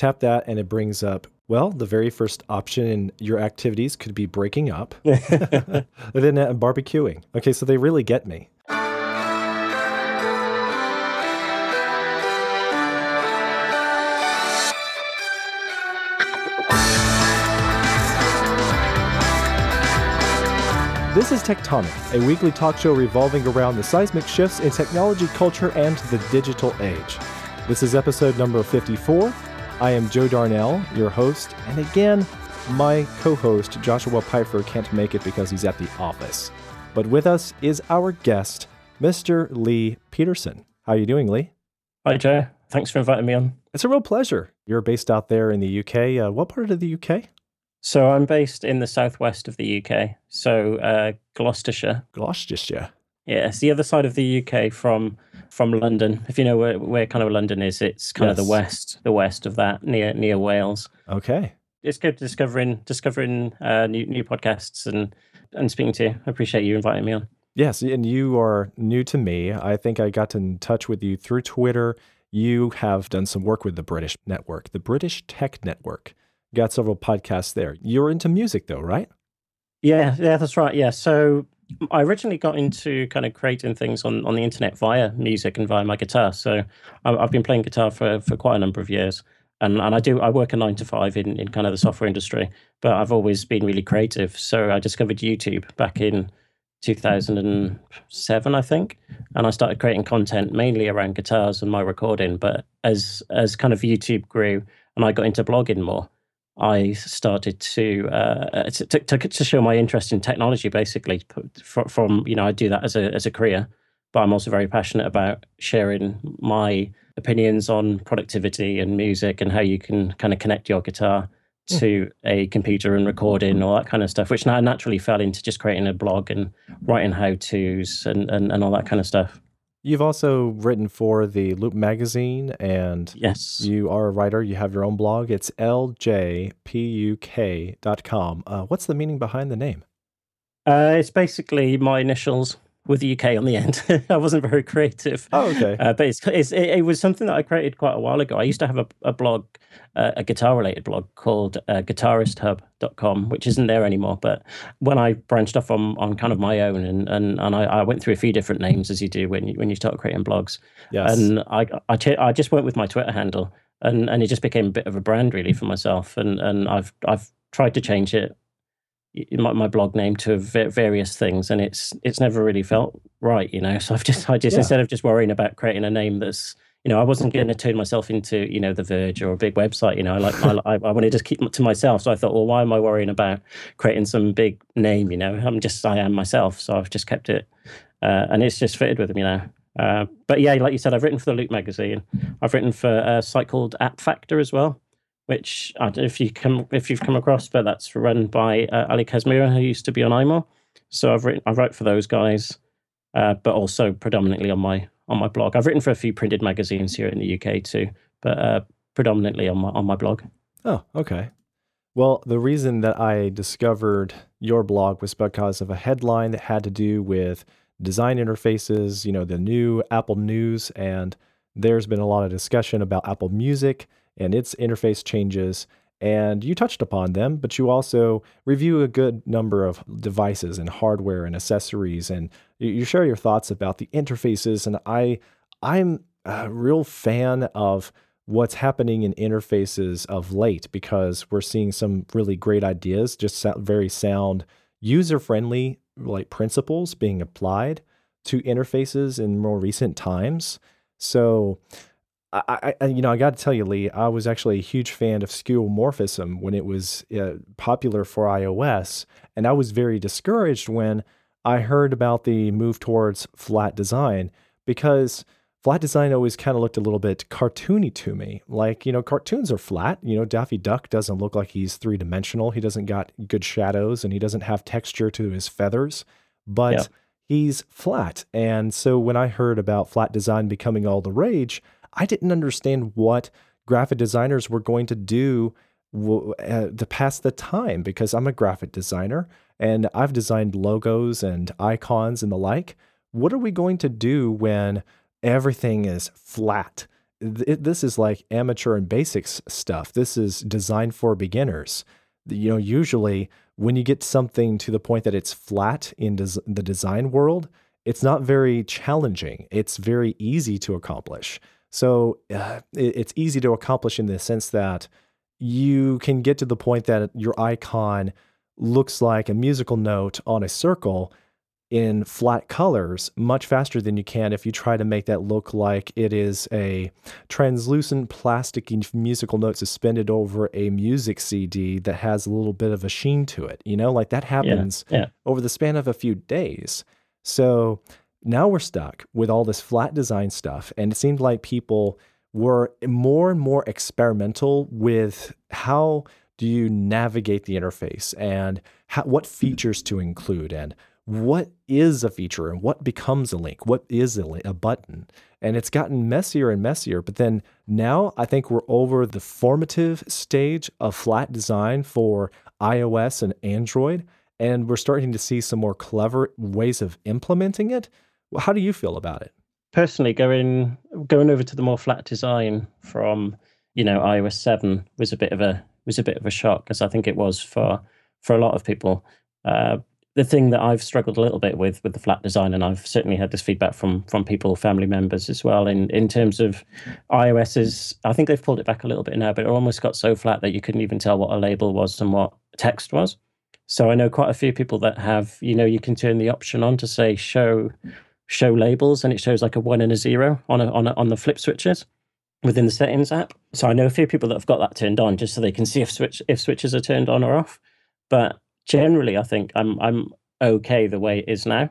Tap that, and it brings up, well, the very first option in your activities could be breaking up, and then uh, barbecuing. Okay, so they really get me. This is Tectonic, a weekly talk show revolving around the seismic shifts in technology, culture, and the digital age. This is episode number 54. I am Joe Darnell, your host, and again, my co host Joshua Pfeiffer can't make it because he's at the office. But with us is our guest, Mr. Lee Peterson. How are you doing, Lee? Hi, Joe. Thanks for inviting me on. It's a real pleasure. You're based out there in the UK. Uh, what part of the UK? So I'm based in the southwest of the UK, so uh, Gloucestershire. Gloucestershire. Yeah, it's the other side of the UK from from London. If you know where, where kind of London is, it's kind yes. of the west, the west of that, near near Wales. Okay. It's good discovering discovering uh, new new podcasts and and speaking to you. I appreciate you inviting me on. Yes, and you are new to me. I think I got in touch with you through Twitter. You have done some work with the British network, the British Tech Network got several podcasts there. You're into music though, right? Yeah, yeah, that's right. Yeah. So I originally got into kind of creating things on, on the internet via music and via my guitar. So I've been playing guitar for, for quite a number of years. And, and I do I work a nine to five in, in kind of the software industry, but I've always been really creative. So I discovered YouTube back in 2007, I think, and I started creating content mainly around guitars and my recording. But as as kind of YouTube grew and I got into blogging more, I started to, uh, to, to, to show my interest in technology. Basically, from, from you know, I do that as a as a career, but I'm also very passionate about sharing my opinions on productivity and music and how you can kind of connect your guitar hmm. to a computer and recording all that kind of stuff, which now naturally fell into just creating a blog and writing how tos and, and, and all that kind of stuff. You've also written for the Loop magazine, and yes, you are a writer. You have your own blog. It's ljpuk.com. Uh, what's the meaning behind the name? Uh, it's basically my initials with the UK on the end. I wasn't very creative. Oh, okay. Uh, but it's, it's, it, it, was something that I created quite a while ago. I used to have a, a blog, uh, a guitar related blog called uh, guitaristhub.com, which isn't there anymore. But when I branched off on, on kind of my own and, and, and I, I went through a few different names as you do when you, when you start creating blogs. Yes. And I, I, ch- I just went with my Twitter handle and, and it just became a bit of a brand really for myself. And, and I've, I've tried to change it my, my blog name to various things and it's it's never really felt right you know? So i've just i just yeah. instead of just worrying about creating a name that's you know i wasn't going to turn myself into you know the verge or a big website you know? I like I, I wanted to keep to myself so i thought well why am i worrying about creating some big name you know? I'm just i am myself so i've just kept it uh, and it's just fitted with me now. Uh, but yeah like you said i've written for the loop magazine. I've written for a site called app factor as well which I don't know if you come if you've come across, but that's run by uh, Ali Kazmira, who used to be on iMore. So I've written I write for those guys, uh, but also predominantly on my on my blog. I've written for a few printed magazines here in the UK too, but uh, predominantly on my on my blog. Oh, okay. Well, the reason that I discovered your blog was because of a headline that had to do with design interfaces, you know, the new Apple News, and there's been a lot of discussion about Apple Music and its interface changes. And you touched upon them, but you also review a good number of devices and hardware and accessories, and you share your thoughts about the interfaces. And I, I'm a real fan of what's happening in interfaces of late because we're seeing some really great ideas, just very sound, user friendly like principles being applied to interfaces in more recent times. So I, I, you know, I got to tell you, Lee, I was actually a huge fan of skeuomorphism when it was uh, popular for iOS, and I was very discouraged when I heard about the move towards flat design because flat design always kind of looked a little bit cartoony to me. Like, you know, cartoons are flat. You know, Daffy Duck doesn't look like he's three dimensional. He doesn't got good shadows and he doesn't have texture to his feathers, but yeah. he's flat. And so when I heard about flat design becoming all the rage, I didn't understand what graphic designers were going to do uh, to pass the time because I'm a graphic designer and I've designed logos and icons and the like. What are we going to do when everything is flat th- this is like amateur and basics stuff. This is designed for beginners. You know, usually when you get something to the point that it's flat in des- the design world, it's not very challenging. It's very easy to accomplish. So uh, it, it's easy to accomplish in the sense that you can get to the point that your icon looks like a musical note on a circle in flat colors much faster than you can if you try to make that look like it is a translucent plastic musical note suspended over a music CD that has a little bit of a sheen to it. You know, like that happens yeah, yeah. over the span of a few days. So now we're stuck with all this flat design stuff. And it seemed like people were more and more experimental with how do you navigate the interface and how, what features to include and what is a feature and what becomes a link what is a, a button and it's gotten messier and messier but then now i think we're over the formative stage of flat design for ios and android and we're starting to see some more clever ways of implementing it how do you feel about it personally going going over to the more flat design from you know iOS 7 was a bit of a was a bit of a shock as I think it was for for a lot of people. Uh, the thing that I've struggled a little bit with with the flat design, and I've certainly had this feedback from from people, family members as well, in in terms of iOS is I think they've pulled it back a little bit now, but it almost got so flat that you couldn't even tell what a label was and what text was. So I know quite a few people that have, you know, you can turn the option on to say show show labels, and it shows like a one and a zero on a, on a, on the flip switches within the settings app. So I know a few people that have got that turned on just so they can see if switch if switches are turned on or off. But generally, I think I'm I'm okay the way it is now.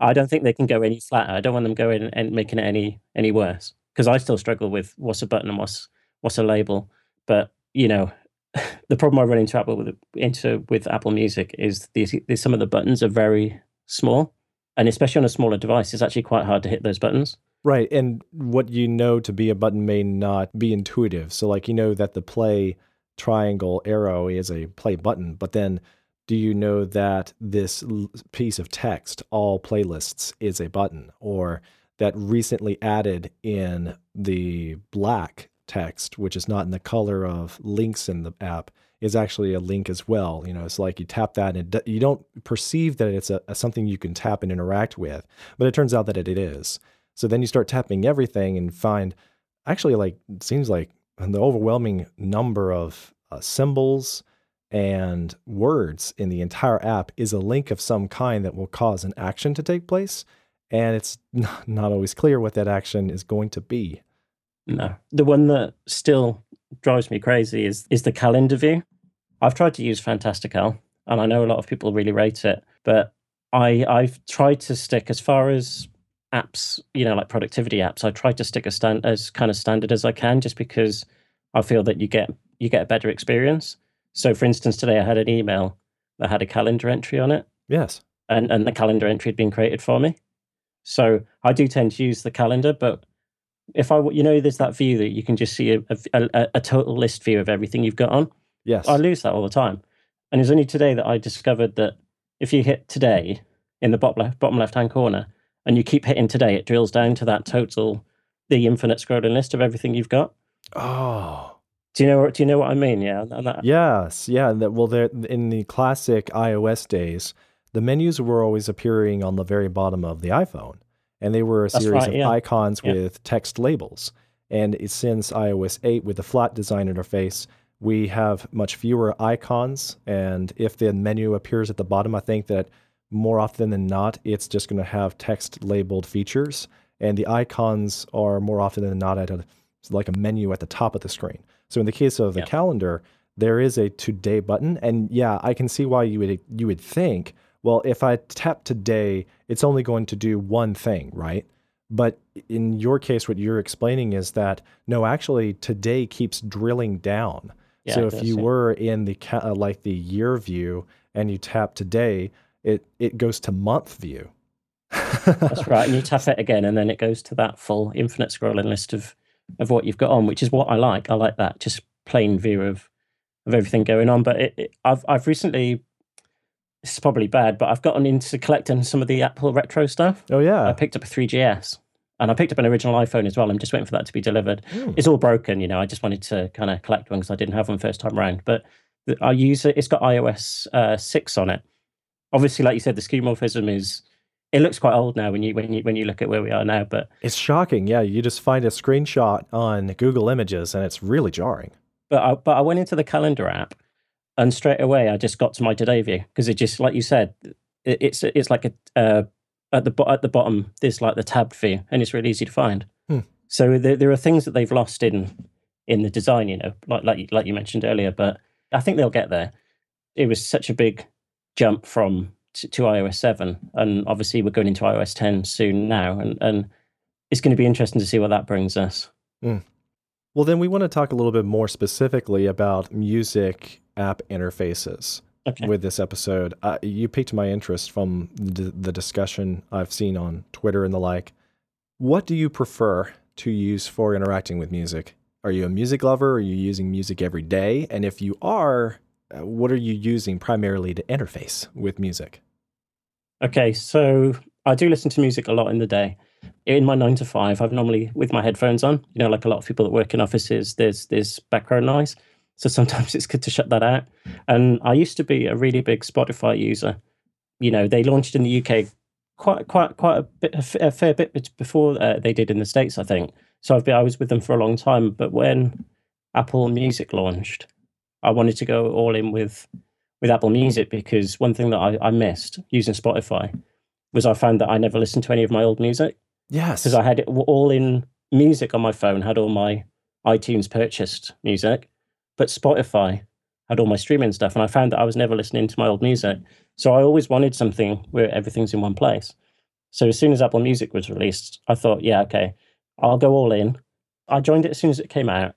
I don't think they can go any flatter. I don't want them going and making it any any worse because I still struggle with what's a button and what's what's a label. But you know, the problem I run into Apple with into with Apple Music is these, some of the buttons are very small, and especially on a smaller device, it's actually quite hard to hit those buttons. Right. And what you know to be a button may not be intuitive. So, like, you know that the play triangle arrow is a play button, but then do you know that this piece of text, all playlists, is a button? Or that recently added in the black text, which is not in the color of links in the app, is actually a link as well. You know, it's like you tap that and you don't perceive that it's a, a something you can tap and interact with, but it turns out that it, it is. So then you start tapping everything and find actually like it seems like the overwhelming number of uh, symbols and words in the entire app is a link of some kind that will cause an action to take place and it's not always clear what that action is going to be. No. The one that still drives me crazy is is the calendar view. I've tried to use Fantastical and I know a lot of people really rate it, but I I've tried to stick as far as apps, you know, like productivity apps, I try to stick as stand as kind of standard as I can, just because I feel that you get you get a better experience. So, for instance, today I had an email that had a calendar entry on it. Yes, and and the calendar entry had been created for me. So I do tend to use the calendar, but if I, you know, there's that view that you can just see a, a, a total list view of everything you've got on. Yes, I lose that all the time, and it's only today that I discovered that if you hit today in the bottom left bottom left hand corner, and you keep hitting today, it drills down to that total, the infinite scrolling list of everything you've got. Oh. Do you know what? Do you know what I mean? Yeah. That, yes. Yeah. That, well, there in the classic iOS days, the menus were always appearing on the very bottom of the iPhone, and they were a series right, of yeah. icons yeah. with text labels. And since iOS 8 with the flat design interface, we have much fewer icons. And if the menu appears at the bottom, I think that more often than not, it's just going to have text labeled features, and the icons are more often than not at a like a menu at the top of the screen. So in the case of the yeah. calendar, there is a today button, and yeah, I can see why you would you would think, well, if I tap today, it's only going to do one thing, right? But in your case, what you're explaining is that no, actually, today keeps drilling down. Yeah, so if you were in the uh, like the year view and you tap today, it it goes to month view. That's right. And you tap it again, and then it goes to that full infinite scrolling list of of what you've got on, which is what I like. I like that just plain view of of everything going on. But it, it, I've I've recently this is probably bad, but I've gotten into collecting some of the Apple retro stuff. Oh yeah, I picked up a 3GS, And I picked up an original iPhone as well. I'm just waiting for that to be delivered. Hmm. It's all broken, you know. I just wanted to kind of collect one because I didn't have one first time around. But I use it. It's got iOS uh, six on it. Obviously, like you said, the skeuomorphism is. It looks quite old now when you when you when you look at where we are now. But It's shocking. Yeah, you just find a screenshot on Google Images and it's really jarring. but I, but I went into the calendar app, and straight away I just got to my today view because it just like you said, it, it's it's like a uh, at the at the bottom there's like the tabbed view, and it's really easy to find. Hmm. So there, there are things that they've lost in in the design, you know, like like you- like you mentioned earlier, but I think they'll get there. It was such a big jump from to, to iOS seven, and obviously we're going into iOS ten soon now, and and it's going to be interesting to see what that brings us. Well, then we want to talk a little bit more specifically about music app interfaces Okay. with this episode. Uh, you piqued my interest from the, the discussion I've seen on Twitter and the like. What do you prefer to use for interacting with music? Are you a music lover? Are you using music every day? And if you are, uh, what are you using primarily to interface with music? Okay, so I do listen to music a lot in the day. In my nine to five, I've normally with my headphones on. You know, like a lot of people that work in offices, there's there's background noise. So sometimes it's good to shut that out. And I used to be a really big Spotify user. You know, they launched in the UK quite quite quite a bit a fair bit before uh, they did in the states, I think. So I've been I was with them for a long time. But when Apple Music launched, I wanted to go all in with with Apple Music because one thing that I, I missed using Spotify was I found that I never listened to any of my old music Yes. because I had it all in music on my phone, had all my iTunes purchased music, but Spotify had all my streaming stuff, and I found that I was never listening to my old music. So I always wanted something where everything's in one place. So as soon as Apple Music was released, I thought, yeah, okay, I'll go all in. I joined it as soon as it came out,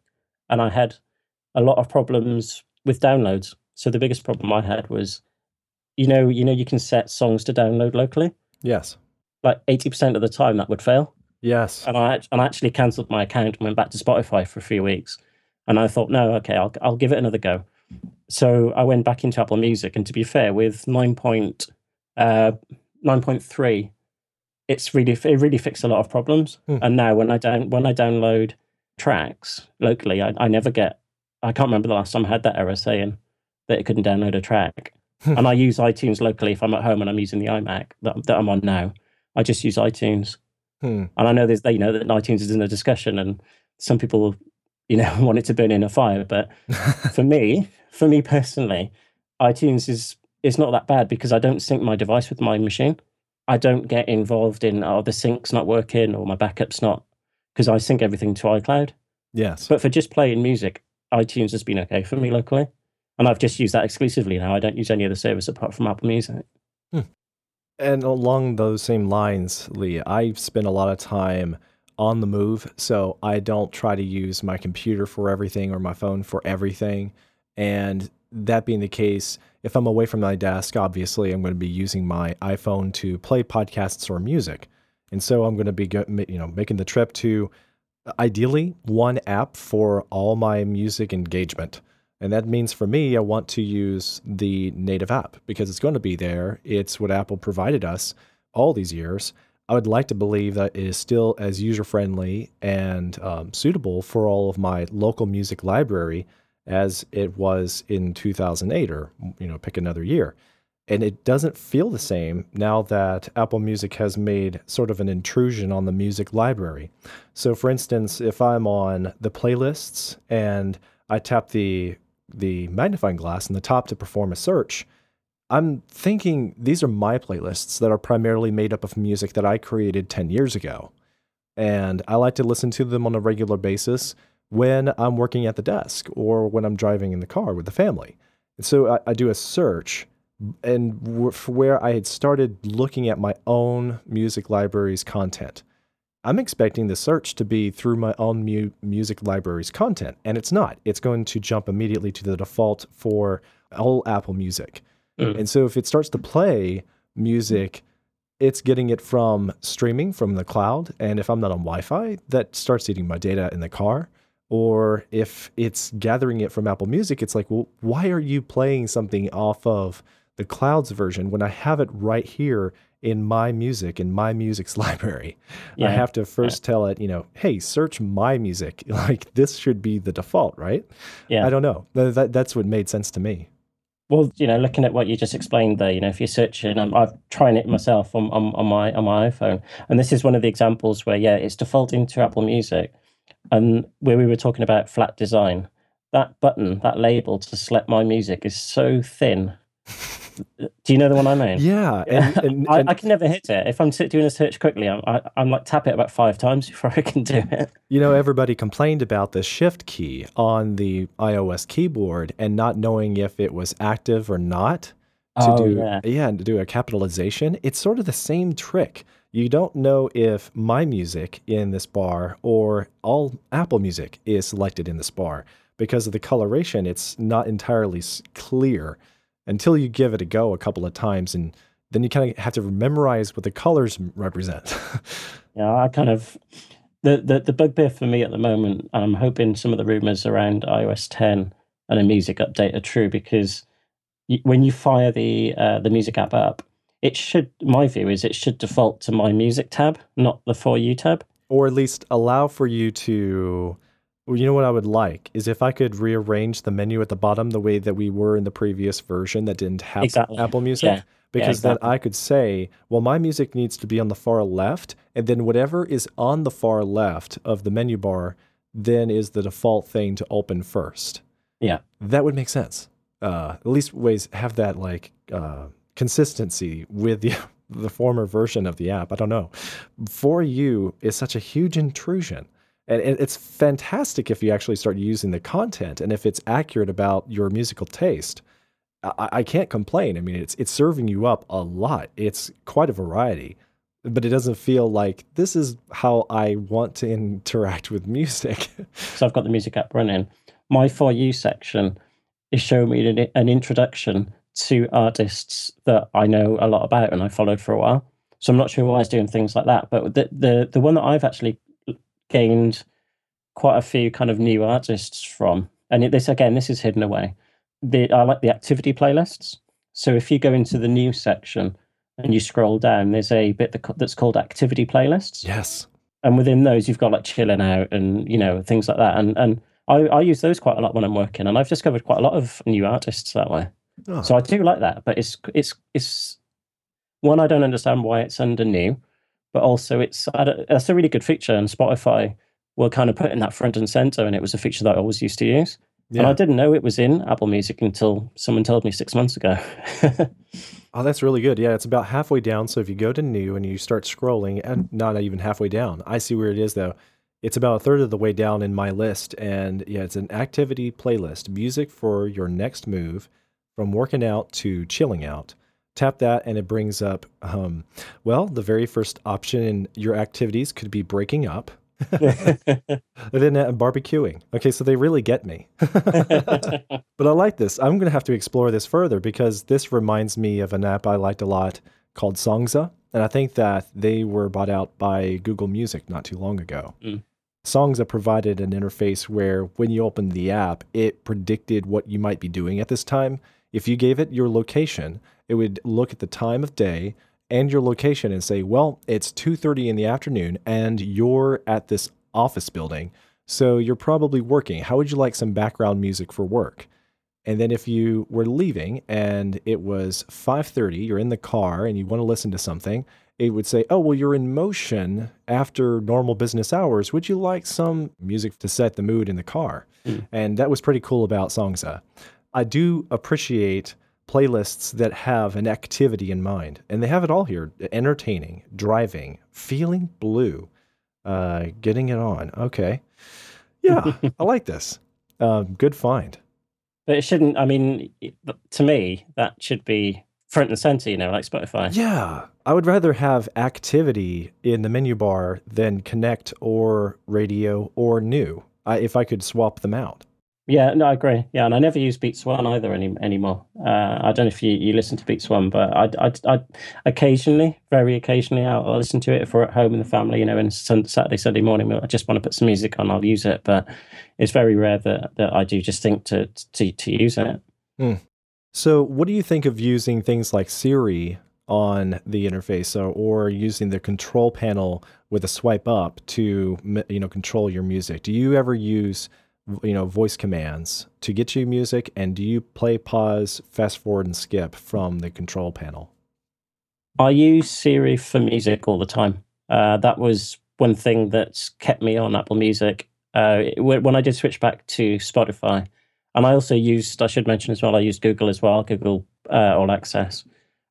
and I had a lot of problems with downloads. So the biggest problem I had was, you know, you know, you can set songs to download locally. yes. Like eighty percent of the time, that would fail Yes. and I and I actually cancelled my account and went back to Spotify for a few weeks. And I thought, no, okay, I'll I'll give it another go. So I went back into Apple Music, and to be fair, with nine point uh, nine point three, it's really it really fixed a lot of problems. Hmm. And now when I down when I download tracks locally, I, I never get. I can't remember the last time I had that error saying that it couldn't download a track. and I use iTunes locally if I'm at home and I'm using the iMac that, that I'm on now. I just use iTunes. Hmm. And I know there's, you know, that iTunes is in the discussion, and some people, you know, want it to burn in a fire. But for me, for me personally, iTunes is is not that bad because I don't sync my device with my machine. I don't get involved in oh the sync's not working or my backup's not because I sync everything to iCloud. yes. But for just playing music, iTunes has been okay for me locally, and I've just used that exclusively now. I don't use any other service apart from Apple Music. Hmm. And along those same lines, Lee, I've spent a lot of time on the move. So I don't try to use my computer for everything or my phone for everything. And that being the case, if I'm away from my desk, obviously I'm going to be using my iPhone to play podcasts or music. And so I'm going to be, you know, making the trip to ideally one app for all my music engagement. And that means for me, I want to use the native app because it's going to be there. It's what Apple provided us all these years. I would like to believe that it is still as user friendly and um, suitable for all of my local music library as it was in 2008 or, you know, pick another year. And it doesn't feel the same now that Apple Music has made sort of an intrusion on the music library. So, for instance, if I'm on the playlists and I tap the the magnifying glass in the top to perform a search, I'm thinking these are my playlists that are primarily made up of music that I created 10 years ago. And I like to listen to them on a regular basis when I'm working at the desk or when I'm driving in the car with the family. And so I, I do a search, and where I had started looking at my own music library's content. I'm expecting the search to be through my own mu- music library's content, and it's not. It's going to jump immediately to the default for all Apple Music. Mm. And so if it starts to play music, it's getting it from streaming from the cloud. And if I'm not on Wi Fi, that starts eating my data in the car. Or if it's gathering it from Apple Music, it's like, well, why are you playing something off of the cloud's version when I have it right here in my music in my music's library. Yeah. I have to first yeah. tell it, you know, hey, search my music. Like this should be the default, right? Yeah. I don't know. That, that's what made sense to me. Well, you know, looking at what you just explained there, you know, if you're searching, I'm, I'm trying it myself on, on, on my on my iPhone, and this is one of the examples where, yeah, it's defaulting to Apple Music, and where we were talking about flat design, that button, that label to select my music is so thin do you know the one I mean? Yeah, and, and, I, I, can never hit it. If I'm doing a search quickly, I'm, I, am like tap it about five times before I can do it. You know, everybody complained about the shift key on the iOS keyboard and not knowing if it was active or not to oh, do yeah. yeah to do a capitalization. It's sort of the same trick. You don't know if my music in this bar or all Apple Music is selected in this bar because of the coloration. It's not entirely clear until you give it a go a couple of times and then you kind of have to memorize what the colors represent. yeah, I kind of the, the the bugbear for me at the moment, and I'm hoping some of the rumors around iOS 10 and a music update are true because when you fire the uh, the music app up, it should my view is it should default to my music tab, not the for you tab, or at least allow for you to well, you know what I would like is if I could rearrange the menu at the bottom the way that we were in the previous version that didn't have exactly. Apple Music. Yeah. Because yeah, exactly. then I could say, well, my music needs to be on the far left, and then whatever is on the far left of the menu bar then is the default thing to open first. Yeah. That would make sense. Uh, at least ways have that like uh, consistency with the the former version of the app. I don't know. For you is such a huge intrusion and it's fantastic if you actually start using the content and if it's accurate about your musical taste. I, I can't complain. I mean, it's it's serving you up a lot. It's quite a variety, but it doesn't feel like this is how I want to interact with music. so I've got the music app running. My for you section is showing me an introduction to artists that I know a lot about and I followed for a while. So I'm not sure why it's doing things like that. But the the the one that I've actually gained quite a few kind of new artists from. And this again, this is hidden away. The, I like the activity playlists. So if you go into the new section and you scroll down, there's a bit that's called activity playlists. Yes. And within those, you've got like chilling out and you know things like that. And and I, I use those quite a lot when I'm working, and I've discovered quite a lot of new artists that way. Oh. So I do like that, but it's it's it's one I don't understand why it's under new, but also it's that's a really good feature. And Spotify were kind of putting that front and center, and it was a feature that I always used to use. Yeah. And I didn't know it was in Apple Music until someone told me six months ago. oh, that's really good. Yeah, it's about halfway down. So if you go to new and you start scrolling, and not even halfway down, I see where it is though. It's about a third of the way down in my list. And yeah, it's an activity playlist music for your next move from working out to chilling out tap that and it brings up um, well the very first option in your activities could be breaking up. And then uh, barbecuing. Okay so they really get me. But i like this. I'm going to have to explore this further because this reminds me of an app i liked a lot called songza and i think that they were bought out by google music not too long ago. Mm. Songza provided an interface where when you opened the app, it predicted what you might be doing at this time. If you gave it your location, it would look at the time of day and your location and say, "Well, it's 2:30 in the afternoon and you're at this office building, so you're probably working. How would you like some background music for work?" And then if you were leaving and it was 5:30, you're in the car and you want to listen to something, it would say, "Oh, well, you're in motion after normal business hours. Would you like some music to set the mood in the car?" Mm. And that was pretty cool about Songza. I do appreciate playlists that have an activity in mind. And they have it all here entertaining, driving, feeling blue, uh, getting it on. Okay. Yeah, I like this. Uh, good find. But it shouldn't, I mean, to me, that should be front and center, you know, like Spotify. Yeah. I would rather have activity in the menu bar than connect or radio or new uh, if I could swap them out. Yeah, no, I agree. Yeah, and I never use Beats One either any anymore. Uh, I don't know if you, you listen to Beats One, but I, I, I occasionally, very occasionally, I'll, I'll, listen to it if we're at home in the family. You know, and Saturday, Sunday morning, I just want to put some music on. I'll use it, but it's very rare that that I do just think to to to use it. Mm. So, what do you think of using things like Siri on the interface so, or using the control panel with a swipe up to you know control your music do you ever use you know voice commands to get you music and do you play pause fast forward and skip from the control panel i use siri for music all the time uh, that was one thing that's kept me on apple music uh, when i did switch back to spotify and i also used i should mention as well i used google as well google uh, all access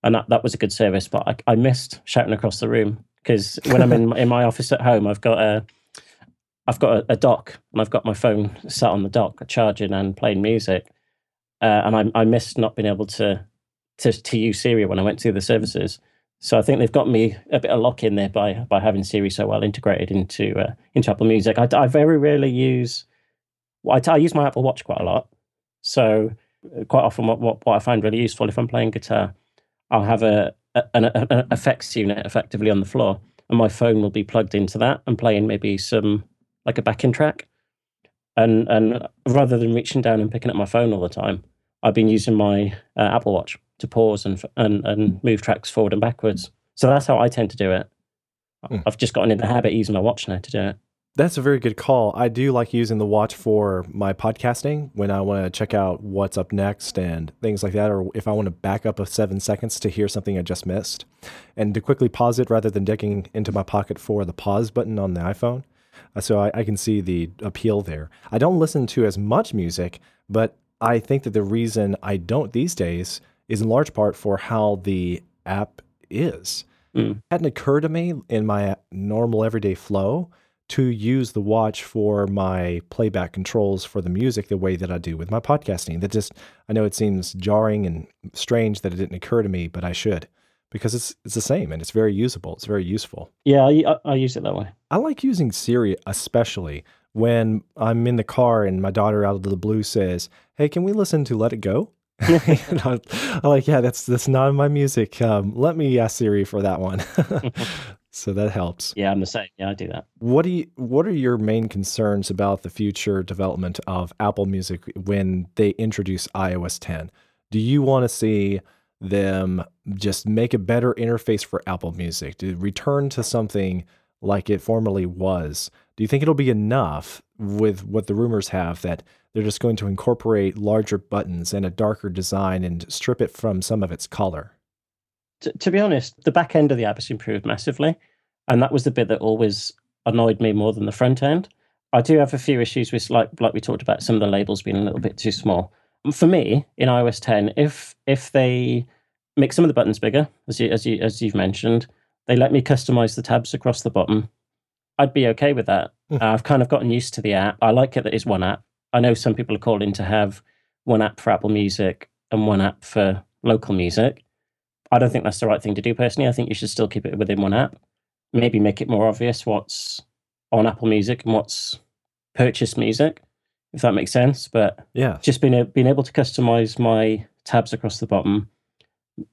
and that, that was a good service. But I, I missed shouting across the room because when I'm in in my office at home, I've got a I've got a, a, dock and I've got my phone sat on the dock, charging and playing music, uh, and I, I missed not being able to, to to use Siri when I went to the services. So I think they've got me a bit of lock in there by by having Siri so well integrated into uh, into Apple Music. I, I very rarely use. I, use my Apple Watch quite a lot, so uh, quite often what, what, what I find really useful if I'm playing guitar I'll have a, a an, an effects unit effectively on the floor, and my phone will be plugged into that and playing maybe some like a backing track. And and rather than reaching down and picking up my phone all the time, I've been using my uh, Apple Watch to pause and and and move tracks forward and backwards. So that's how I tend to do it. Mm. I've just gotten in the habit using my watch now to do it. That's a very good call. I do like using the watch for my podcasting when I want to check out what's up next and things like that, or if I want to back up a seven seconds to hear something I just missed and to quickly pause it rather than digging into my pocket for the pause button on the iPhone. Uh, so I, I can see the appeal there. I don't listen to as much music, but I think that the reason I don't these days is in large part for how the app is. Mm. It hadn't occurred to me in my normal everyday flow to use the watch for my playback controls for the music the way that I do with my podcasting. That just I know it seems jarring and strange that it didn't occur to me, but I should because it's it's the same and it's very usable. It's very useful. Yeah, I, I use it that way. I like using Siri especially when I'm in the car and my daughter out of the blue says, "Hey, can we listen to Let It Go?" I, am like, yeah, that's that's not my music. Um, let me ask Siri for that one. so that helps. Yeah, I'm the same. Yeah, I do that. What do you? What are your main concerns about the future development of Apple Music when they introduce iOS 10? Do you want to see them just make a better interface for Apple Music to return to something like it formerly was? Do you think it'll be enough with what the rumors have that they're just going to incorporate larger buttons and a darker design and strip it from some of its color? to, be honest, the back end of the app has improved massively, and that was the bit that always annoyed me more than the front end. I do have a few issues with like like we talked about some of the labels being a little bit too small. For me, in iOS 10, if if they make some of the buttons bigger, as you as you as you've mentioned, they let me customize the tabs across the bottom. I'd be okay with that. Mm. Uh, I've kind of gotten used to the app. I like it that it's one app. I know some people are calling to have one app for Apple Music and one app for local music. I don't think that's the right thing to do personally. I think you should still keep it within one app. Maybe make it more obvious what's on Apple Music and what's purchased music, if that makes sense. But yeah, just being, a, being able to customize my tabs across the bottom,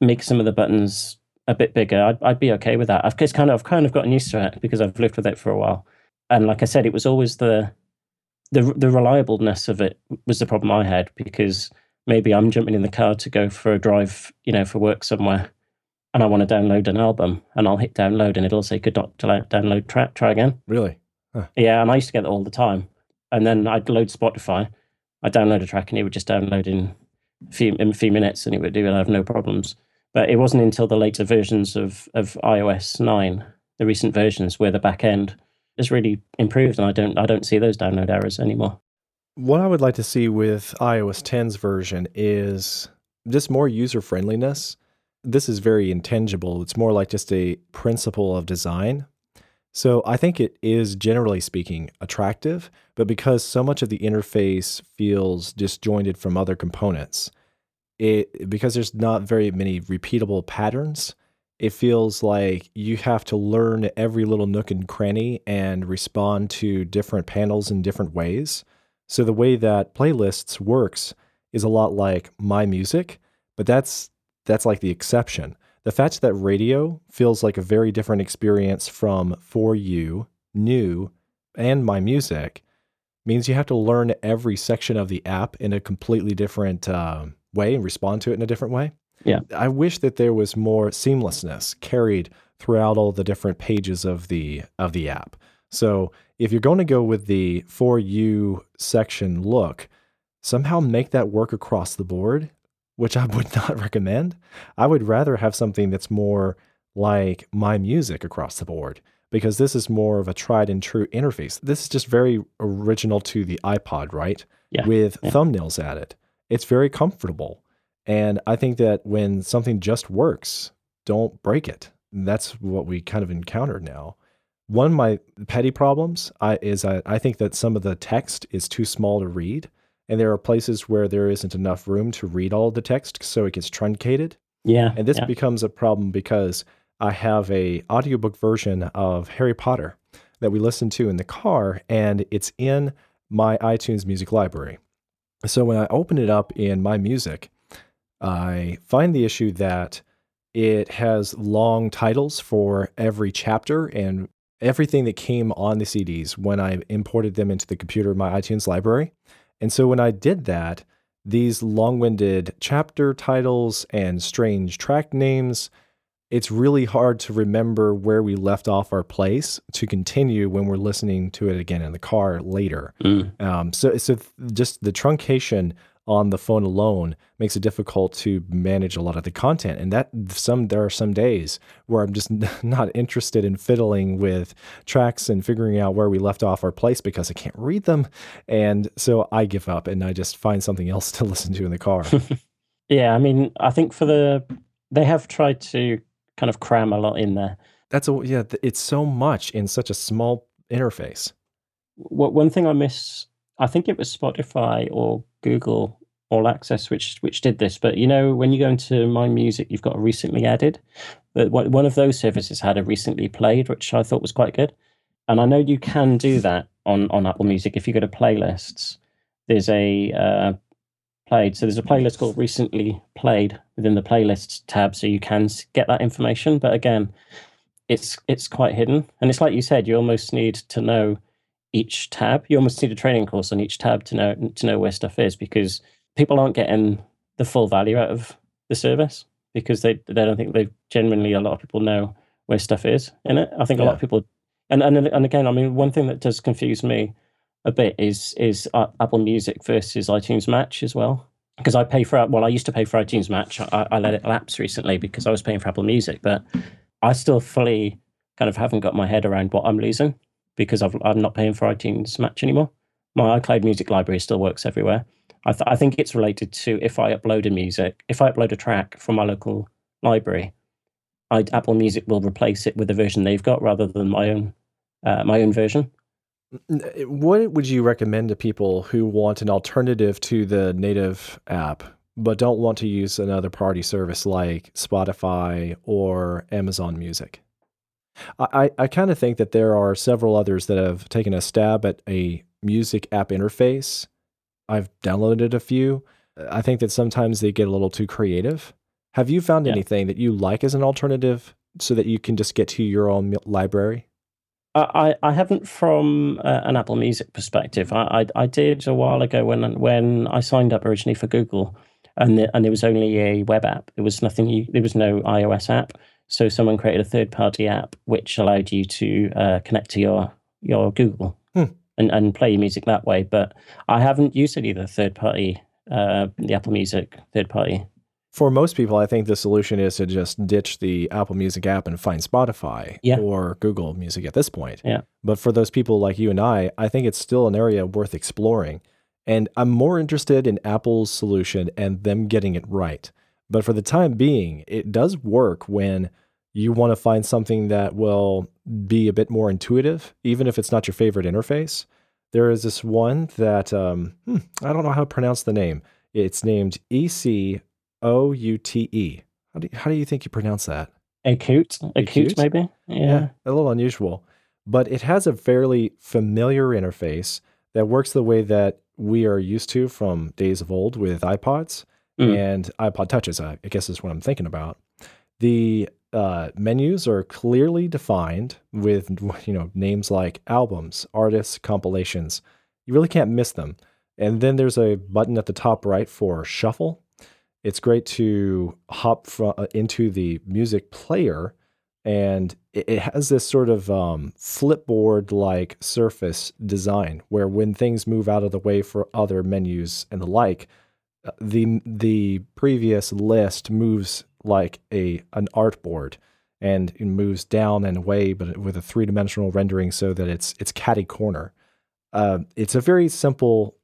make some of the buttons a bit bigger, I'd, I'd be okay with that. I've just kind of I've kind of gotten used to it because I've lived with it for a while. And like I said, it was always the the the reliableness of it was the problem I had because maybe I'm jumping in the car to go for a drive, you know, for work somewhere, and I want to download an album, and I'll hit download, and it'll say could not download track, try again. Really? Huh. Yeah, and I used to get that all the time. And then I'd load Spotify, I'd download a track, and it would just download in a few in a few minutes, and it would do it. I have no problems. But it wasn't until the later versions of of iOS nine, the recent versions, where the back end has really improved, and I don't I don't see those download errors anymore. What I would like to see with iOS 10's version is just more user friendliness. This is very intangible. It's more like just a principle of design. So I think it is, generally speaking, attractive, but because so much of the interface feels disjointed from other components, it because there's not very many repeatable patterns, it feels like you have to learn every little nook and cranny and respond to different panels in different ways. So the way that playlists works is a lot like my music, but that's that's like the exception. The fact that radio feels like a very different experience from for you, new, and my music means you have to learn every section of the app in a completely different uh, way and respond to it in a different way. Yeah. I wish that there was more seamlessness carried throughout all the different pages of the of the app. So if you're going to go with the for you section look, somehow make that work across the board, which I would not recommend. I would rather have something that's more like my music across the board because this is more of a tried and true interface. This is just very original to the iPod, right? Yeah. With Yeah. thumbnails added. It's very comfortable. And I think that when something just works, don't break it. That's what we kind of encountered now. One of my petty problems I, is I, I think that some of the text is too small to read. And there are places where there isn't enough room to read all the text, so it gets truncated. Yeah. And this yeah. becomes a problem because I have a audiobook version of Harry Potter that we listen to in the car and it's in my iTunes music library. So when I open it up in my music, I find the issue that it has long titles for every chapter and everything that came on the CDs when I imported them into the computer in my iTunes library. And so when I did that, these long winded chapter titles and strange track names, it's really hard to remember where we left off our place to continue when we're listening to it again in the car later. Mm. Um, so, so just the truncation on the phone alone makes it difficult to manage a lot of the content. And that some there are some days where I'm just not interested in fiddling with tracks and figuring out where we left off our place because I can't read them. And so I give up and I just find something else to listen to in the car. Yeah. I mean, I think for the they have tried to kind of cram a lot in there. That's a yeah. It's so much in such a small interface. What one thing I miss, I think it was Spotify or Google All Access which which did this. But you know, when you go into My Music, you've got a recently added. But one one of those services had a recently played, which I thought was quite good. And I know you can do that on on Apple Music if you go to playlists. There's a uh, played. So there's a playlist called recently played within the playlists tab, so you can get that information. But again, it's it's quite hidden, and it's like you said, you almost need to know each tab. You almost need a training course on each tab to know to know where stuff is because people aren't getting the full value out of the service because they they don't think they genuinely a lot of people know where stuff is in it. I think a lot of people and and and again, I mean, one thing that does confuse me a bit is is uh, Apple Music versus iTunes Match as well. Because I pay for well, I used to pay for iTunes Match. I, I let it lapse recently because I was paying for Apple Music, but I still fully kind of haven't got my head around what I'm losing because I've, I'm not paying for iTunes Match anymore. My iCloud music library still works everywhere. I, th- I think it's related to if I upload a music, if I upload a track from my local library, I, Apple Music will replace it with the version they've got rather than my own uh, my own version. Eh, What would you recommend to people who want an alternative to the native app, but don't want to use another party service like Spotify or Amazon Music? I, I, kind of think that there are several others that have taken a stab at a music app interface. I've downloaded a few. I think that sometimes they get a little too creative. Have you found Yeah. anything that you like as an alternative so that you can just get to your own library? I, I haven't from uh, an Apple Music perspective. I, I I did a while ago when when I signed up originally for Google, and the, and it was only a web app. There was nothing. You, there was no iOS app. So someone created a third party app which allowed you to uh, connect to your your Google Hmm. and and play your music that way. But I haven't used any of the third party uh, the Apple Music third party. For most people, I think the solution is to just ditch the Apple Music app and find Spotify Yeah. or Google Music at this point. Yeah. But for those people like you and I, I think it's still an area worth exploring. And I'm more interested in Apple's solution and them getting it right. But for the time being, it does work when you want to find something that will be a bit more intuitive, even if it's not your favorite interface. There is this one that um, hmm, I don't know how to pronounce the name. It's named E EC O U T E. How do you, how do you think you pronounce that? Acute, Acute? acute, maybe. Yeah. a little unusual, but it has a fairly familiar interface that works the way that we are used to from days of old with iPods Mm. and iPod touches. I guess is what I'm thinking about. The uh, menus are clearly defined with you know names like albums, artists, compilations. You really can't miss them. And then there's a button at the top right for shuffle. it's great to hop uh, into the music player and it, has this sort of um, flipboard like surface design where when things move out of the way for other menus and the like the the previous list moves like a an artboard and it moves down and away but with a three-dimensional rendering so that it's it's catty corner. Uh, it's a very simple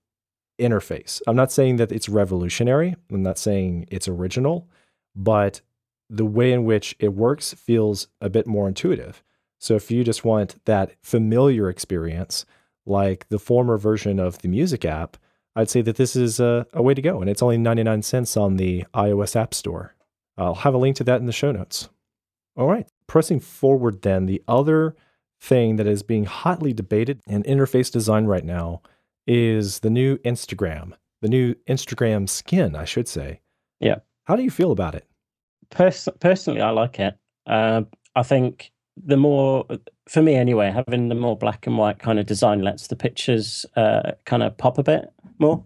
interface. I'm not saying that it's revolutionary. I'm not saying it's original but the way in which it works feels a bit more intuitive. So if you just want that familiar experience, like the former version of the music app, I'd say that this is a, a, way to go. And it's only 99 cents on the iOS App Store. I'll have a link to that in the show notes. All right, pressing forward then, the other thing that is being hotly debated in interface design right now is the new Instagram, the new Instagram skin, I should say. Yeah. How do you feel about it? Pers- personally, I like it. Uh, I think the more, for me anyway, having the more black and white kind of design lets the pictures uh, kind of pop a bit more.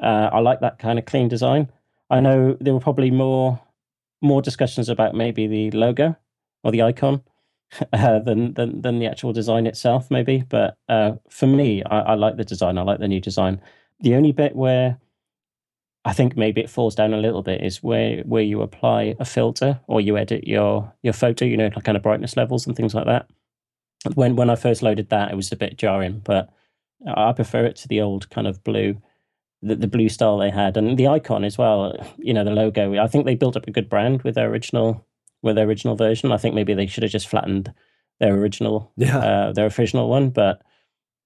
Uh, I like that kind of clean design. I know there were probably more more discussions about maybe the logo or the icon uh, than, than than the actual design itself, maybe. But uh, for me, I, I like the design. I like the new design. The only bit where I think maybe it falls down a little bit is where where you apply a filter or you edit your your photo, you know, like kind of brightness levels and things like that. When when I first loaded that, it was a bit jarring, but I prefer it to the old kind of blue, the, the blue style they had, and the icon as well. You know, the logo. I think they built up a good brand with their original with their original version. I think maybe they should have just flattened their original, yeah, uh, their original one, but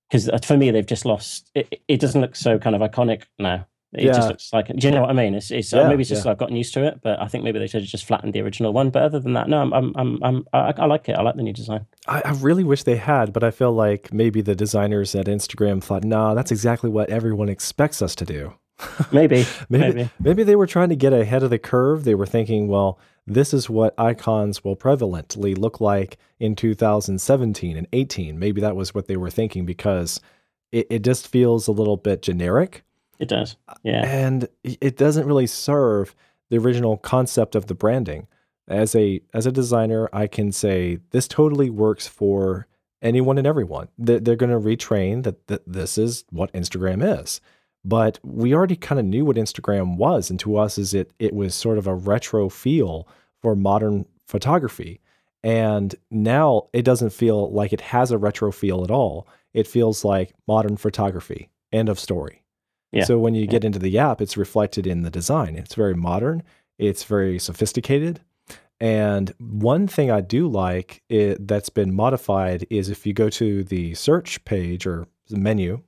because uh, for me they've just lost. It, it doesn't look so kind of iconic now. It yeah. just looks like. Do you know what I mean? It's, it's uh, maybe it's just yeah. I've gotten used to it, but I think maybe they should have just flattened the original one. But other than that, no, I'm, I'm, I'm, I'm I, I like it. I like the new design. I, I, really wish they had, but I feel like maybe the designers at Instagram thought, nah, that's exactly what everyone expects us to do. maybe, maybe, maybe, maybe they were trying to get ahead of the curve. They were thinking, well, this is what icons will prevalently look like in 2017 and 18. Maybe that was what they were thinking because it, it just feels a little bit generic it does. Yeah. And it doesn't really serve the original concept of the branding. As a as a designer, I can say this totally works for anyone and everyone. They're, they're going to retrain that, that this is what Instagram is. But we already kind of knew what Instagram was, and to us, is it it was sort of a retro feel for modern photography. And now it doesn't feel like it has a retro feel at all. It feels like modern photography. End of story. Yeah. So when you yeah. get into the app, it's reflected in the design. It's very modern, it's very sophisticated. And one thing I do like it, that's been modified is if you go to the search page or the menu,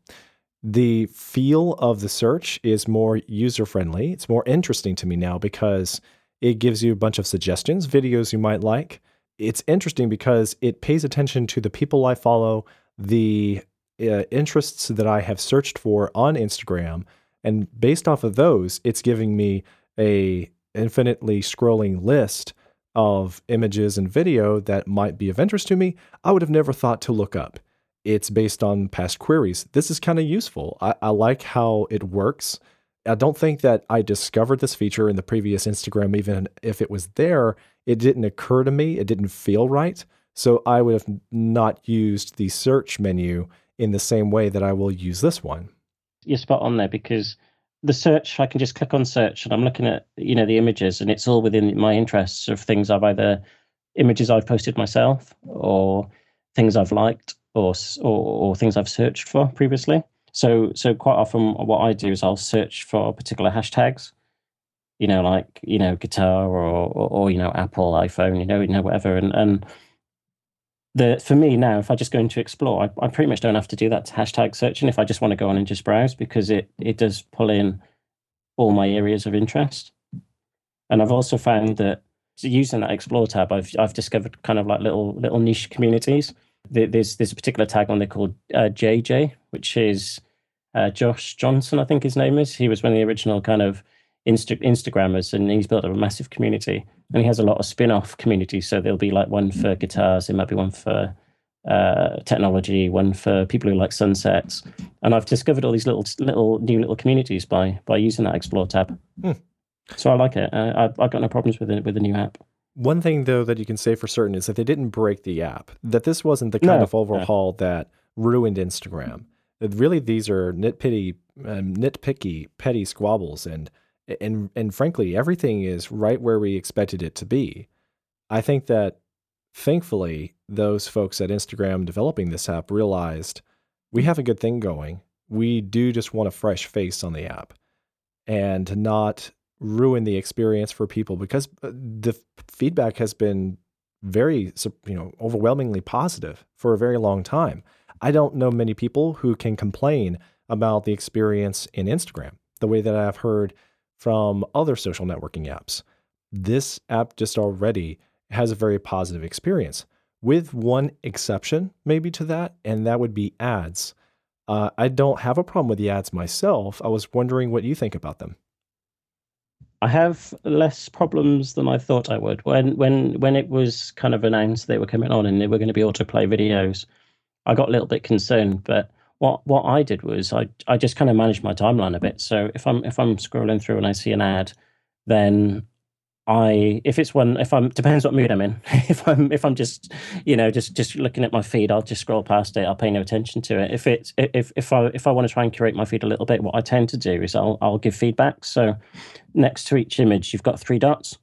the feel of the search is more user friendly. It's more interesting to me now because it gives you a bunch of suggestions, videos you might like. It's interesting because it pays attention to the people I follow, the uh, interests that I have searched for on Instagram, and based off of those, it's giving me a infinitely scrolling list of images and video that might be of interest to me. I would have never thought to look up. It's based on past queries. This is kind of useful. I, I like how it works. I don't think that I discovered this feature in the previous Instagram, even if it was there. It didn't occur to me. It didn't feel right. So I would have not used the search menu in the same way that I will use this one. You're spot on there because the search, I can just click on search and I'm looking at, you know, the images and it's all within my interests of things I've either images I've posted myself or things I've liked or, or, or things I've searched for previously. So, so quite often what I do is I'll search for particular hashtags, you know, like, you know, guitar or, or, or you know, Apple, iPhone, you know, you know, whatever. And, and, the for me now, if I just go into explore, I, I pretty much don't have to do that hashtag searching if I just want to go on and just browse because it it does pull in all my areas of interest. And I've also found that using that explore tab, I've I've discovered kind of like little little niche communities. There's there's a particular tag on there called uh, JJ, which is uh, Josh Johnson, I think his name is. He was one of the original kind of Insta- Instagrammers, and he's built up a massive community. And he has a lot of spin-off communities. So there'll be like one for guitars, there might be one for uh, technology, one for people who like sunsets. And I've discovered all these little little new little communities by by using that Explore tab. Hmm. So I like it. Uh, I've, I've got no problems with it with the new app. One thing though that you can say for certain is that they didn't break the app. That this wasn't the kind No, of overhaul that ruined Instagram. That really, these are nitpicky, um, nitpicky, petty squabbles, and and and frankly, everything is right where we expected it to be. I think that thankfully, those folks at Instagram developing this app realized we have a good thing going. We do just want a fresh face on the app, and not ruin the experience for people because uh, the feedback has been very you know overwhelmingly positive for a very long time. I don't know many people who can complain about the experience in Instagram the way that I've heard from other social networking apps. This app just already has a very positive experience, with one exception maybe to that, and that would be ads. Uh, I don't have a problem with the ads myself. I was wondering what you think about them. I have less problems than I thought I would. When when when it was kind of announced they were coming on and they were going to be autoplay videos, I got a little bit concerned. But what what I did was I I just kind of managed my timeline a bit. So if I'm if I'm scrolling through and I see an ad, then I if it's one if I'm depends what mood I'm in. if I'm if I'm just you know just just looking at my feed, I'll just scroll past it. I'll pay no attention to it. If it's if if I if I want to try and curate my feed a little bit, what I tend to do is I'll I'll give feedback. So next to each image, you've got three dots,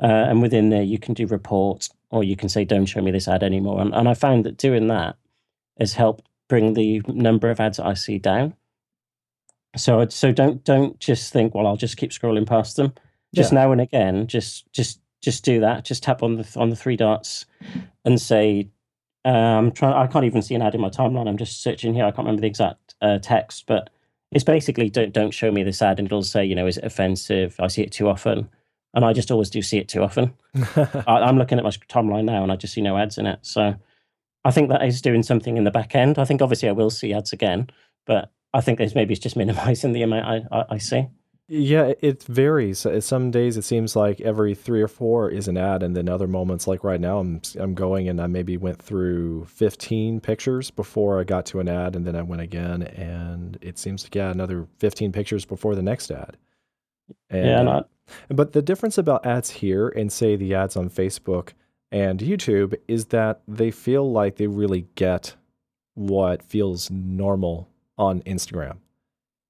uh, and within there you can do report or you can say don't show me this ad anymore. And, and I found that doing that has helped bring the number of ads I see down. So so don't don't just think well I'll just keep scrolling past them. Just yeah. now and again just just just do that. Just tap on the on the three dots and say um trying i can't even see an ad in my timeline. I'm just searching here. I can't remember the exact uh, text but it's basically don't don't show me this ad. And it'll say you know is it offensive? I see it too often. And i just always do see it too often. I, i'm looking at my timeline now and i just see no ads in it. So i think that is doing something in the back end i think obviously i will see ads again but i think there's maybe it's just minimizing the amount i, I, I see yeah, it varies. Uh, some days it seems like every three or four is an ad, and then other moments, like right now, I'm I'm going and I maybe went through 15 pictures before I got to an ad, and then I went again, and it seems to get another 15 pictures before the next ad. And, yeah, not. Uh, but the difference about ads here and say the ads on Facebook and YouTube is that they feel like they really get what feels normal on Instagram.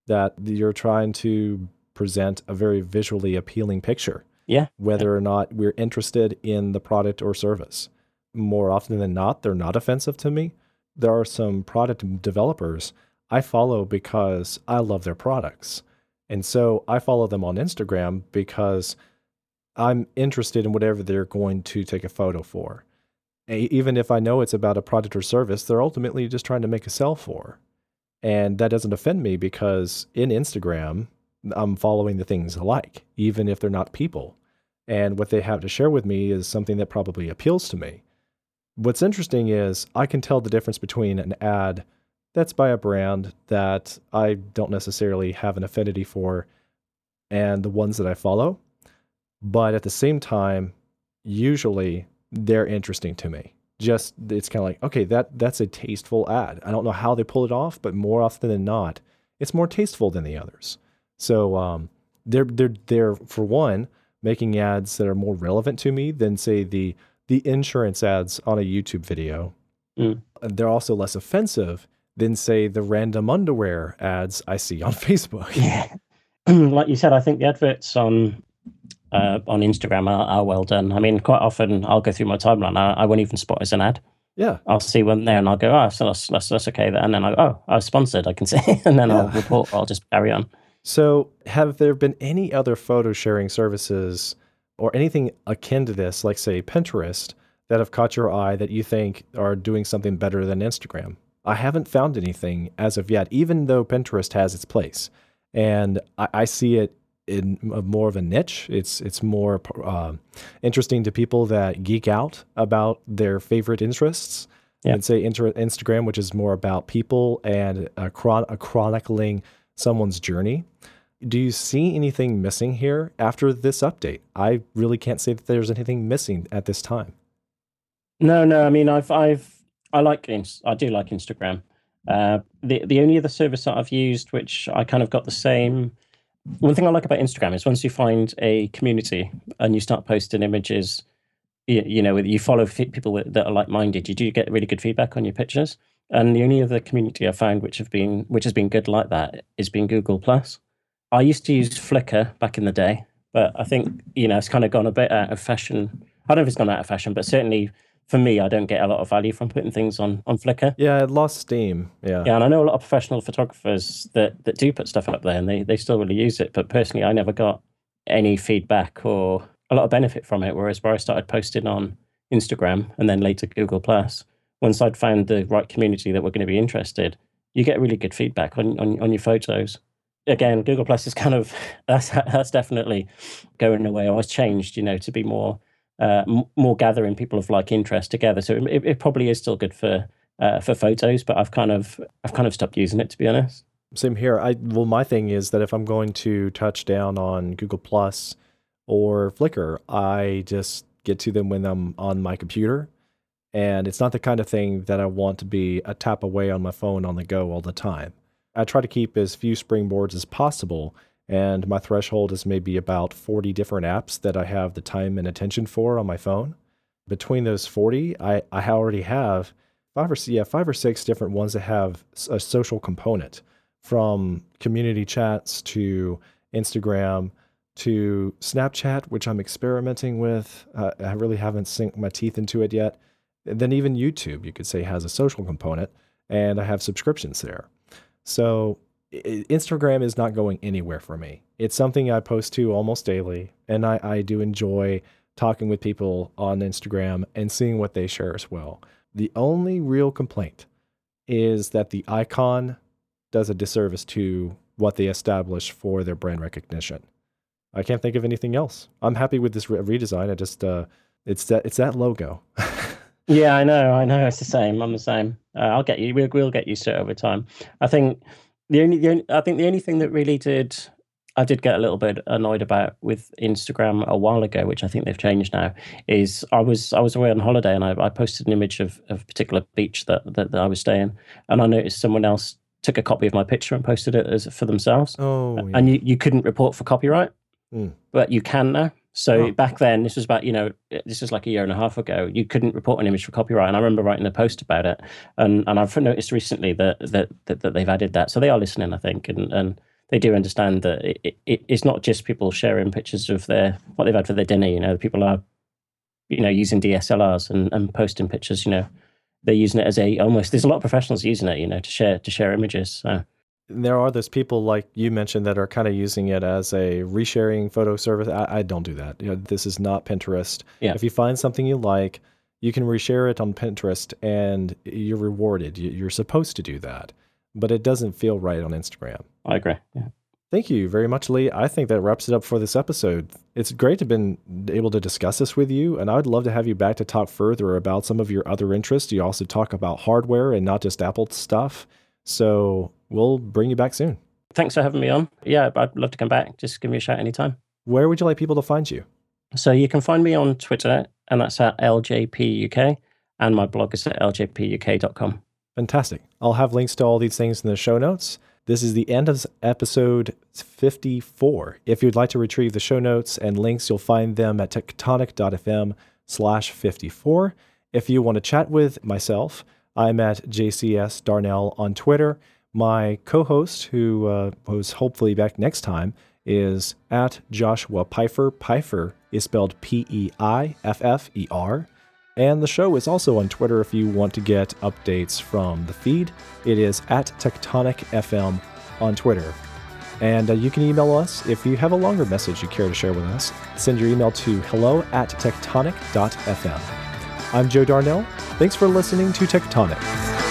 That you're trying to present a very visually appealing picture. Yeah. Whether or not we're interested in the product or service. More often than not, they're not offensive to me. There are some product developers I follow because I love their products. And so I follow them on Instagram because I'm interested in whatever they're going to take a photo for. Even if I know it's about a product or service, they're ultimately just trying to make a sell for. And that doesn't offend me because in Instagram, I'm following the things I like, even if they're not people. And what they have to share with me is something that probably appeals to me. What's interesting is I can tell the difference between an ad that's by a brand that I don't necessarily have an affinity for and the ones that I follow. But at the same time, usually they're interesting to me. Just it's kind of like, okay, that that's a tasteful ad. I don't know how they pull it off, but more often than not, it's more tasteful than the others. So um, they're they're they're for one making ads that are more relevant to me than say the the insurance ads on a YouTube video. Mm. They're also less offensive than say the random underwear ads I see on Facebook. Yeah, like you said, I think the adverts on uh, on Instagram are, are, well done. I mean, quite often I'll go through my timeline, I, I won't even spot as an ad. Yeah, I'll see one there, and I'll go, oh, so that's that's, that's okay. And then I, oh, I was sponsored. I can see, and then yeah. I'll report. I'll just carry on. So, have there been any other photo sharing services or anything akin to this, like, say, Pinterest, that have caught your eye that you think are doing something better than Instagram? I haven't found anything as of yet, even though Pinterest has its place. And I, I see it in more of a niche. It's it's more uh, interesting to people that geek out about their favorite interests. Yeah. And say inter- Instagram, which is more about people and a, chron- a chronicling someone's journey. Do you see anything missing here after this update? I really can't say that there's anything missing at this time. No, no. I mean, I've, I've, I like, I do like Instagram. Uh, the the only other service that I've used, which I kind of got the same one thing I like about Instagram is once you find a community and you start posting images, you, you know, you follow people that are like-minded, you do get really good feedback on your pictures. And the only other community I found which have been which has been good like that is been Google Plus. I used to use Flickr back in the day, but I think you know it's kind of gone a bit out of fashion. I don't know if it's gone out of fashion, but certainly for me, I don't get a lot of value from putting things on on Flickr. Yeah, it lost steam. Yeah, yeah, and I know a lot of professional photographers that that do put stuff up there, and they they still really use it. But personally, I never got any feedback or a lot of benefit from it. Whereas where I started posting on Instagram and then later Google Plus, once I'd found the right community that were going to be interested, you get really good feedback on on, on your photos. Again, Google Plus is kind of that's that's definitely going away. I was changed, you know, to be more uh, more gathering people of like interest together. So it, it probably is still good for uh, for photos, but I've kind of I've kind of stopped using it to be honest. Same here. I well, my thing is that if I'm going to touch down on Google Plus or Flickr, I just get to them when I'm on my computer, and it's not the kind of thing that I want to be a tap away on my phone on the go all the time. I try to keep as few springboards as possible and my threshold is maybe about 40 different apps that I have the time and attention for on my phone. Between those 40, I, I already have five or yeah, five or six different ones that have a social component from community chats to Instagram to Snapchat, which I'm experimenting with. Uh, I really haven't sunk my teeth into it yet. And then even YouTube, you could say, has a social component, and I have subscriptions there. So Instagram is not going anywhere for me. It's something I post to almost daily, and I, I do enjoy talking with people on Instagram and seeing what they share as well. The only real complaint is that the icon does a disservice to what they establish for their brand recognition. I can't think of anything else. I'm happy with this re- redesign. I just uh, it's that it's that logo. yeah, I know, I know. It's the same. I'm the same. Uh, I'll get you. We'll, we'll get used to it over time. I think the only, the only, I think the only thing that really did, I did get a little bit annoyed about with Instagram a while ago, which I think they've changed now, is I was I was away on holiday and I, I posted an image of, of a particular beach that, that, that I was staying, and I noticed someone else took a copy of my picture and posted it as for themselves. Oh, yeah. and you, you couldn't report for copyright, mm. but you can now. So oh. back then, this was about you know this was like a year and a half ago. You couldn't report an image for copyright, and I remember writing a post about it. And and I've noticed recently that that that, that they've added that, so they are listening, I think, and and they do understand that it, it, it's not just people sharing pictures of their what they've had for their dinner. You know, people are you know using DSLRs and and posting pictures. You know, they're using it as a almost. There's a lot of professionals using it. You know, to share to share images. So there are those people like you mentioned that are kind of using it as a resharing photo service. I, I don't do that. You know, this is not Pinterest. Yeah. If you find something you like, you can reshare it on Pinterest and you're rewarded. You're supposed to do that, but it doesn't feel right on Instagram. I agree. Yeah. Thank you very much, Lee. I think that wraps it up for this episode. It's great to have been able to discuss this with you, and I would love to have you back to talk further about some of your other interests. You also talk about hardware and not just Apple stuff. So we'll bring you back soon. Thanks for having me on. Yeah, I'd love to come back. Just give me a shout anytime. Where would you like people to find you? So you can find me on Twitter, and that's at LJPUK, and my blog is at ljpuk.com. Fantastic. I'll have links to all these things in the show notes. This is the end of episode 54. If you'd like to retrieve the show notes and links, you'll find them at tectonic.fm slash 54. If you want to chat with myself, I'm at JCS Darnell on Twitter. My co host, who uh, who's hopefully back next time, is at Joshua Peiffer. Peiffer is spelled P E I F F E R. And the show is also on Twitter if you want to get updates from the feed. It is at Tectonic FM on Twitter. And uh, you can email us if you have a longer message you care to share with us. Send your email to hello at tectonic.fm. I'm Joe Darnell. Thanks for listening to Tectonic.